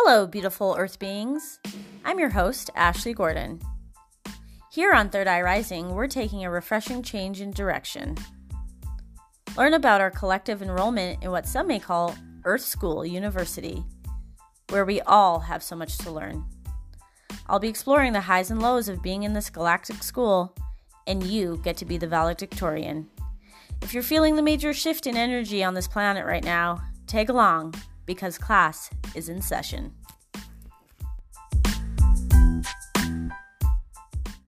Hello, beautiful Earth beings. I'm your host, Ashley Gordon. Here on Third Eye Rising, we're taking a refreshing change in direction. Learn about our collective enrollment in what some may call Earth School University, where we all have so much to learn. I'll be exploring the highs and lows of being in this galactic school, and you get to be the valedictorian. If you're feeling the major shift in energy on this planet right now, tag along because class is in session.